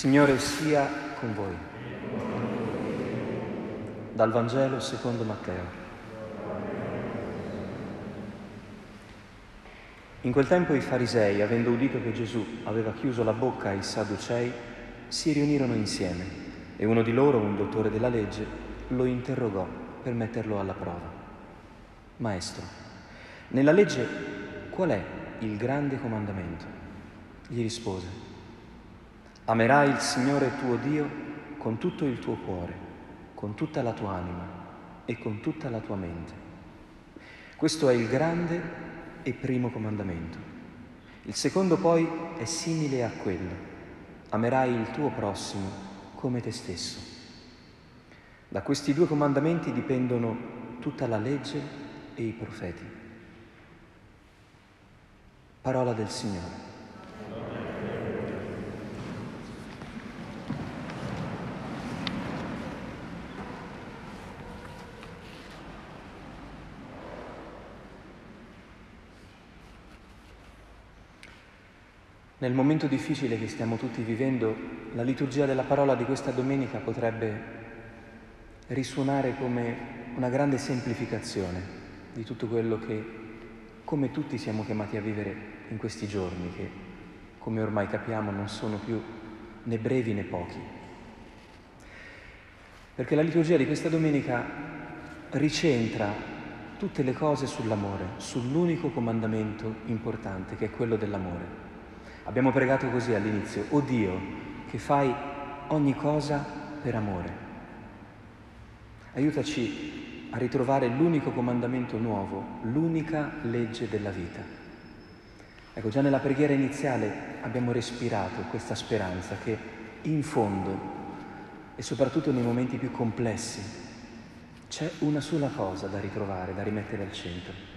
Signore sia con voi. Dal Vangelo secondo Matteo. In quel tempo i farisei, avendo udito che Gesù aveva chiuso la bocca ai sadducei, si riunirono insieme e uno di loro, un dottore della legge, lo interrogò per metterlo alla prova. Maestro, nella legge qual è il grande comandamento? Gli rispose, Amerai il Signore tuo Dio con tutto il tuo cuore, con tutta la tua anima e con tutta la tua mente. Questo è il grande e primo comandamento. Il secondo poi è simile a quello. Amerai il tuo prossimo come te stesso. Da questi due comandamenti dipendono tutta la legge e i profeti. Parola del Signore. Nel momento difficile che stiamo tutti vivendo, la liturgia della parola di questa domenica potrebbe risuonare come una grande semplificazione di tutto quello che, come tutti siamo chiamati a vivere in questi giorni, che, come ormai capiamo, non sono più né brevi né pochi. Perché la liturgia di questa domenica ricentra tutte le cose sull'amore, sull'unico comandamento importante, che è quello dell'amore. Abbiamo pregato così all'inizio, o Dio, che fai ogni cosa per amore. Aiutaci a ritrovare l'unico comandamento nuovo, l'unica legge della vita. Ecco, già nella preghiera iniziale abbiamo respirato questa speranza che in fondo e soprattutto nei momenti più complessi c'è una sola cosa da ritrovare, da rimettere al centro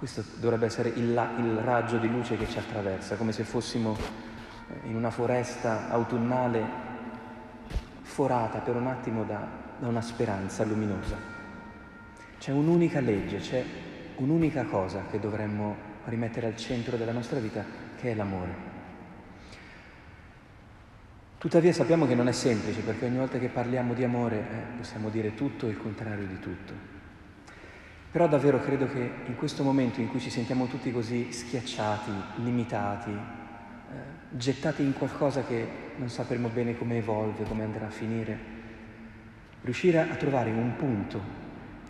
questo dovrebbe essere il, il, raggio di luce che ci attraversa, come se fossimo eh, in una foresta autunnale forata per un attimo da, da una speranza luminosa. C'è un'unica legge, c'è un'unica cosa che dovremmo rimettere al centro della nostra vita, che è l'amore. Tuttavia sappiamo che non è semplice perché ogni volta che parliamo di amore eh, possiamo dire tutto e il contrario di tutto. Però davvero credo che in questo momento in cui ci sentiamo tutti così schiacciati, limitati, eh, gettati in qualcosa che non sapremo bene come evolve, come andrà a finire, riuscire a trovare un punto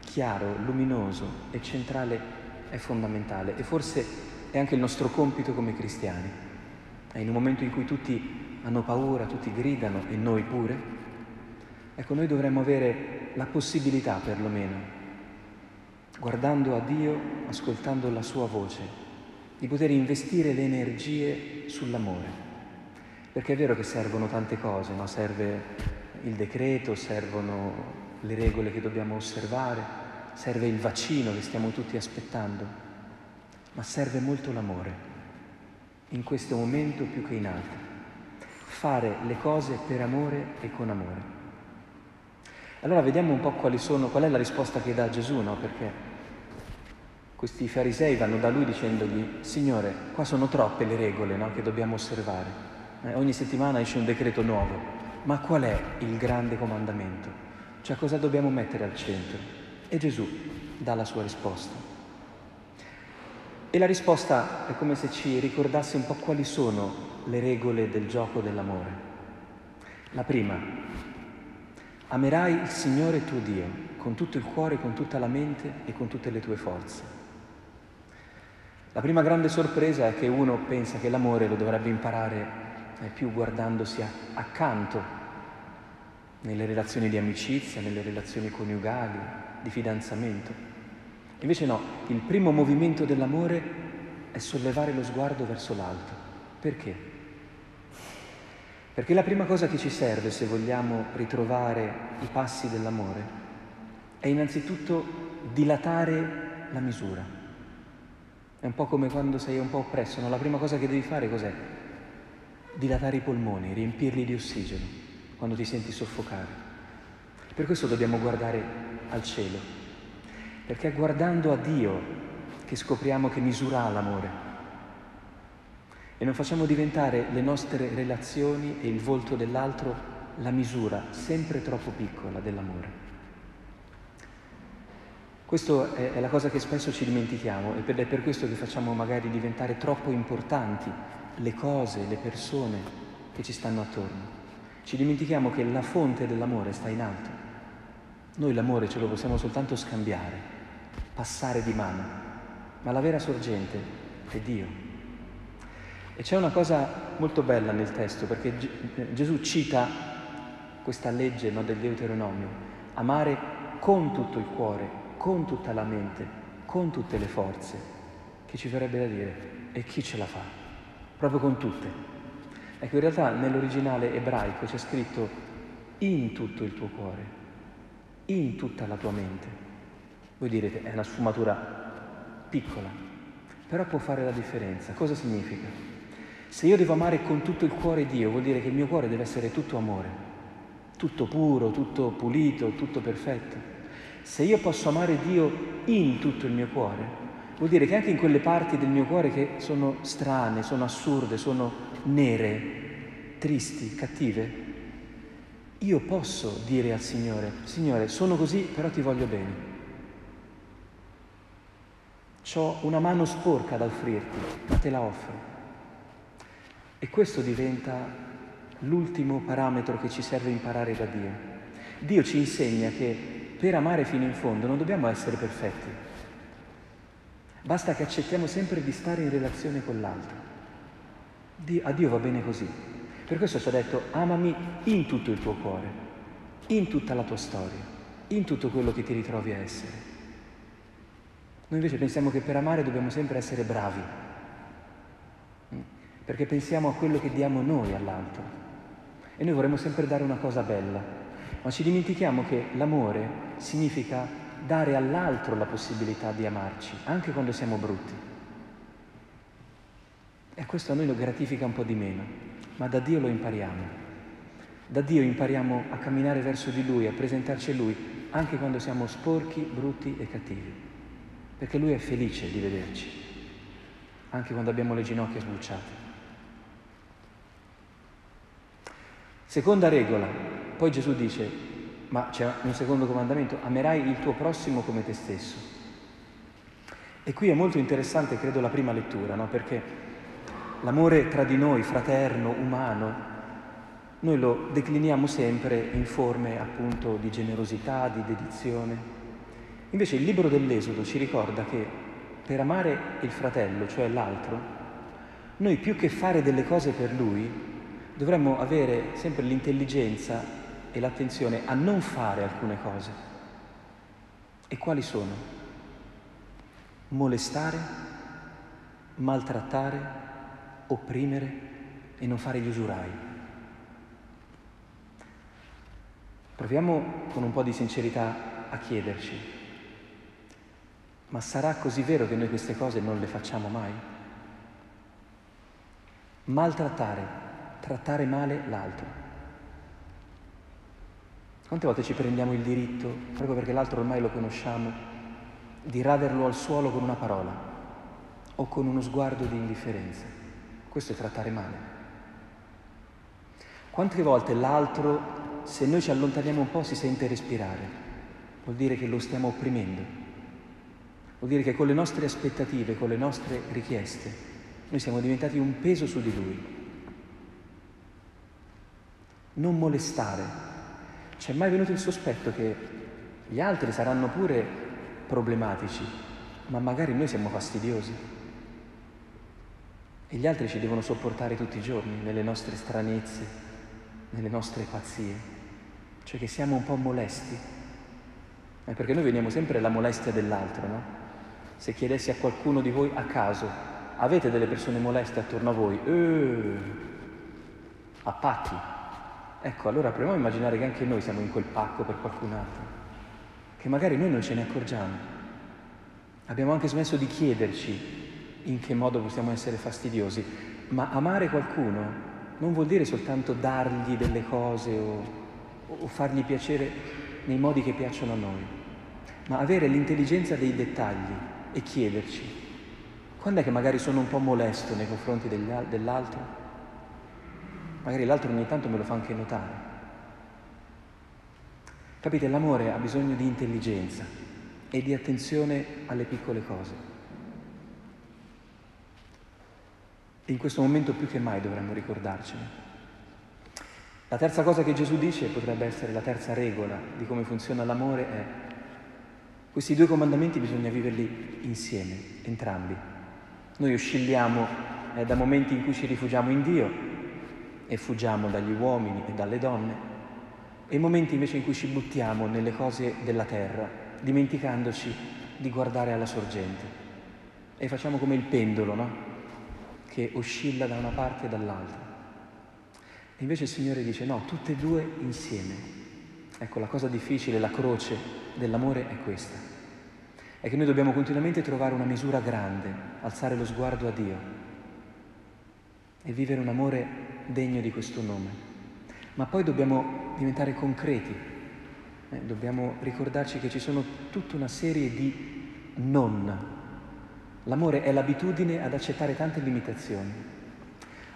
chiaro, luminoso e centrale è fondamentale e forse è anche il nostro compito come cristiani. E in un momento in cui tutti hanno paura, tutti gridano e noi pure, ecco noi dovremmo avere la possibilità perlomeno guardando a Dio, ascoltando la sua voce, di poter investire le energie sull'amore. Perché è vero che servono tante cose, no? serve il decreto, servono le regole che dobbiamo osservare, serve il vaccino che stiamo tutti aspettando, ma serve molto l'amore, in questo momento più che in altri. Fare le cose per amore e con amore. Allora vediamo un po' quali sono, qual è la risposta che dà Gesù, no? Perché questi farisei vanno da lui dicendogli, Signore, qua sono troppe le regole no, che dobbiamo osservare. Eh, ogni settimana esce un decreto nuovo. Ma qual è il grande comandamento? Cioè cosa dobbiamo mettere al centro? E Gesù dà la sua risposta. E la risposta è come se ci ricordasse un po' quali sono le regole del gioco dell'amore. La prima, amerai il Signore tuo Dio con tutto il cuore, con tutta la mente e con tutte le tue forze. La prima grande sorpresa è che uno pensa che l'amore lo dovrebbe imparare eh, più guardandosi accanto nelle relazioni di amicizia, nelle relazioni coniugali, di fidanzamento. Invece no, il primo movimento dell'amore è sollevare lo sguardo verso l'alto. Perché? Perché la prima cosa che ci serve se vogliamo ritrovare i passi dell'amore è innanzitutto dilatare la misura. È un po' come quando sei un po' oppresso, no? la prima cosa che devi fare cos'è? Dilatare i polmoni, riempirli di ossigeno quando ti senti soffocare. Per questo dobbiamo guardare al cielo, perché è guardando a Dio che scopriamo che misura ha l'amore. e non facciamo diventare le nostre relazioni e il volto dell'altro la misura sempre troppo piccola dell'amore. Questa è, la cosa che spesso ci dimentichiamo ed è per questo che facciamo magari diventare troppo importanti le cose, le persone che ci stanno attorno. Ci dimentichiamo che la fonte dell'amore sta in alto. Noi l'amore ce lo possiamo soltanto scambiare, passare di mano, ma la vera sorgente è Dio. E c'è una cosa molto bella nel testo, perché Gesù cita questa legge no, del Deuteronomio, amare con tutto il cuore, con tutta la mente, con tutte le forze, che ci verrebbe da dire, e chi ce la fa? Proprio con tutte. Ecco, in realtà nell'originale ebraico c'è scritto in tutto il tuo cuore, in tutta la tua mente. Voi direte, è una sfumatura piccola, però può fare la differenza. Cosa significa? Se io devo amare con tutto il cuore Dio, vuol dire che il mio cuore deve essere tutto amore, tutto puro, tutto pulito, tutto perfetto. Se io posso amare Dio in tutto il mio cuore, vuol dire che anche in quelle parti del mio cuore che sono strane, sono assurde, sono nere, tristi, cattive, io posso dire al Signore, Signore, sono così, però ti voglio bene. Ho una mano sporca da offrirti, ma te la offro. E questo diventa l'ultimo parametro che ci serve imparare da Dio. Dio ci insegna che per amare fino in fondo non dobbiamo essere perfetti. Basta che accettiamo sempre di stare in relazione con l'altro. a Dio va bene così. Per questo ci ha detto amami in tutto il tuo cuore, in tutta la tua storia, in tutto quello che ti ritrovi a essere. Noi invece pensiamo che per amare dobbiamo sempre essere bravi, perché pensiamo a quello che diamo noi all'altro. E noi vorremmo sempre dare una cosa bella, ma ci dimentichiamo che l'amore significa dare all'altro la possibilità di amarci, anche quando siamo brutti. E questo a noi lo gratifica un po' di meno, ma da Dio lo impariamo. Da Dio impariamo a camminare verso di Lui, a presentarci a Lui, anche quando siamo sporchi, brutti e cattivi, perché Lui è felice di vederci, anche quando abbiamo le ginocchia sbucciate. Seconda regola, poi Gesù dice, ma c'è un secondo comandamento, amerai il tuo prossimo come te stesso. E qui è molto interessante, credo, la prima lettura, no? perché l'amore tra di noi, fraterno, umano, noi lo decliniamo sempre in forme appunto di generosità, di dedizione. Invece il libro dell'Esodo ci ricorda che per amare il fratello, cioè l'altro, noi più che fare delle cose per lui, dovremmo avere sempre l'intelligenza e l'attenzione a non fare alcune cose. E quali sono? Molestare, maltrattare, opprimere e non fare gli usurai. Proviamo con un po' di sincerità a chiederci, ma sarà così vero che noi queste cose non le facciamo mai? Maltrattare, trattare male l'altro. Quante volte ci prendiamo il diritto, proprio perché l'altro ormai lo conosciamo, di raderlo al suolo con una parola o con uno sguardo di indifferenza? Questo è trattare male. Quante volte l'altro, se noi ci allontaniamo un po', si sente respirare? Vuol dire che lo stiamo opprimendo. Vuol dire che con le nostre aspettative, con le nostre richieste, noi siamo diventati un peso su di lui non molestare. Ci è mai venuto il sospetto che gli altri saranno pure problematici, ma magari noi siamo fastidiosi. E gli altri ci devono sopportare tutti i giorni nelle nostre stranezze, nelle nostre pazzie, cioè che siamo un po' molesti. Eh, perché noi veniamo sempre alla molestia dell'altro, no? Se chiedessi a qualcuno di voi a caso, avete delle persone moleste attorno a voi? Eh, a pacchi, Ecco, allora proviamo a immaginare che anche noi siamo in quel pacco per qualcun altro, che magari noi non ce ne accorgiamo. Abbiamo anche smesso di chiederci in che modo possiamo essere fastidiosi, ma amare qualcuno non vuol dire soltanto dargli delle cose o, o fargli piacere nei modi che piacciono a noi, ma avere l'intelligenza dei dettagli e chiederci, Quando è che magari sono un po' molesto nei confronti dell'altro? Magari l'altro ogni tanto me lo fa anche notare. Capite, l'amore ha bisogno di intelligenza e di attenzione alle piccole cose. E in questo momento più che mai dovremmo ricordarcene. La terza cosa che Gesù dice, potrebbe essere la terza regola di come funziona l'amore, è questi due comandamenti bisogna viverli insieme, entrambi. Noi oscilliamo eh, da momenti in cui ci rifugiamo in Dio e fuggiamo dagli uomini e dalle donne, e momenti invece in cui ci buttiamo nelle cose della terra, dimenticandoci di guardare alla sorgente. E facciamo come il pendolo, no? Che oscilla da una parte e dall'altra. E invece il Signore dice no, tutte e due insieme. Ecco, la cosa difficile, la croce dell'amore è questa. È che noi dobbiamo continuamente trovare una misura grande, alzare lo sguardo a Dio e vivere un amore degno di questo nome. Ma poi dobbiamo diventare concreti. Eh, dobbiamo ricordarci che ci sono tutta una serie di non. L'amore è l'abitudine ad accettare tante limitazioni.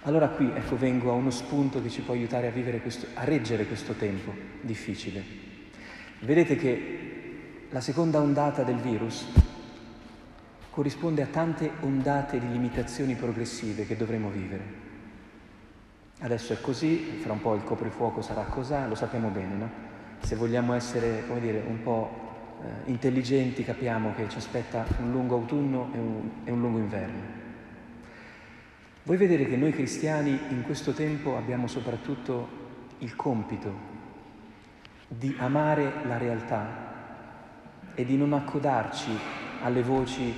Allora qui, ecco, vengo a uno spunto che ci può aiutare a, questo, a reggere questo tempo difficile. Vedete che la seconda ondata del virus corrisponde a tante ondate di limitazioni progressive che dovremo vivere. Adesso è così, fra un po' il coprifuoco sarà così, lo sappiamo bene, no? Se vogliamo essere, come dire, un po' eh, intelligenti, capiamo che ci aspetta un lungo autunno e un, e un lungo inverno. Vuoi vedere che noi cristiani in questo tempo abbiamo soprattutto il compito di amare la realtà e di non accodarci alle voci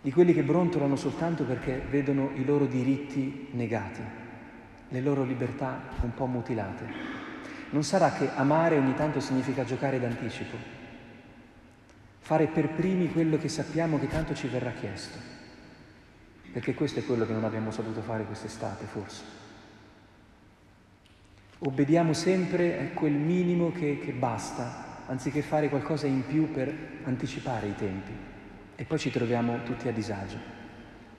di quelli che brontolano soltanto perché vedono i loro diritti negati le loro libertà un po' mutilate. Non sarà che amare ogni tanto significa giocare d'anticipo, fare per primi quello che sappiamo che tanto ci verrà chiesto, perché questo è quello che non abbiamo saputo fare quest'estate forse. Obbediamo sempre a quel minimo che, che basta, anziché fare qualcosa in più per anticipare i tempi. E poi ci troviamo tutti a disagio,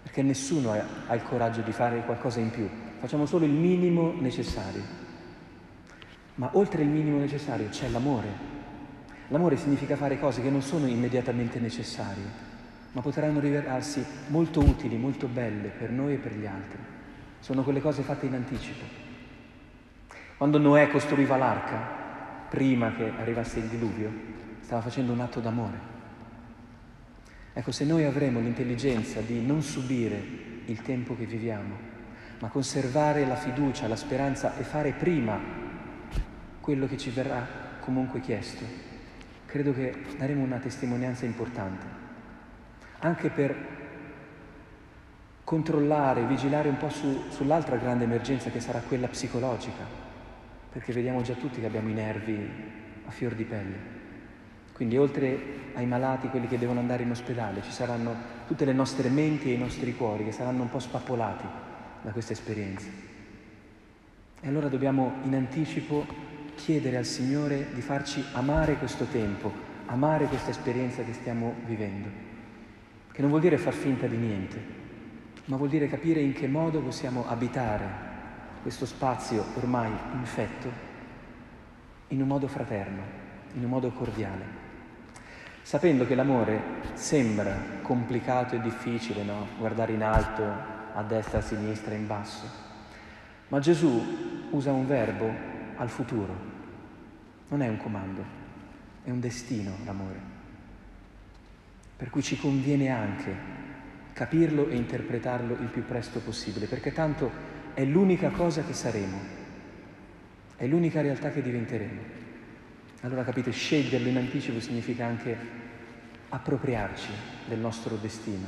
perché nessuno ha il coraggio di fare qualcosa in più, facciamo solo il minimo necessario. Ma oltre il minimo necessario c'è l'amore. L'amore significa fare cose che non sono immediatamente necessarie, ma potranno rivelarsi molto utili, molto belle per noi e per gli altri. Sono quelle cose fatte in anticipo. Quando Noè costruiva l'arca, prima che arrivasse il diluvio, stava facendo un atto d'amore. Ecco, se noi avremo l'intelligenza di non subire il tempo che viviamo, ma conservare la fiducia, la speranza e fare prima quello che ci verrà comunque chiesto, credo che daremo una testimonianza importante, anche per controllare, vigilare un po' su, sull'altra grande emergenza che sarà quella psicologica, perché vediamo già tutti che abbiamo i nervi a fior di pelle. Quindi oltre ai malati, quelli che devono andare in ospedale, ci saranno tutte le nostre menti e i nostri cuori che saranno un po' spappolati da questa esperienza. E allora dobbiamo in anticipo chiedere al Signore di farci amare questo tempo, amare questa esperienza che stiamo vivendo, che non vuol dire far finta di niente, ma vuol dire capire in che modo possiamo abitare questo spazio ormai infetto in un modo fraterno, in un modo cordiale, sapendo che l'amore sembra complicato e difficile, no? Guardare in alto, a destra, a sinistra, in basso. Ma Gesù usa un verbo al futuro, non è un comando, è un destino l'amore. Per cui ci conviene anche capirlo e interpretarlo il più presto possibile, perché tanto è l'unica cosa che saremo, è l'unica realtà che diventeremo. Allora capite, sceglierlo in anticipo significa anche appropriarci del nostro destino,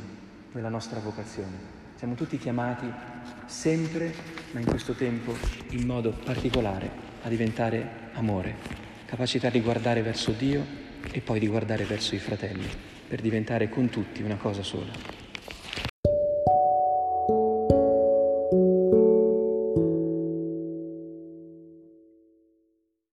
della nostra vocazione. Siamo tutti chiamati sempre, ma in questo tempo in modo particolare, a diventare amore, capacità di guardare verso Dio e poi di guardare verso i fratelli, per diventare con tutti una cosa sola.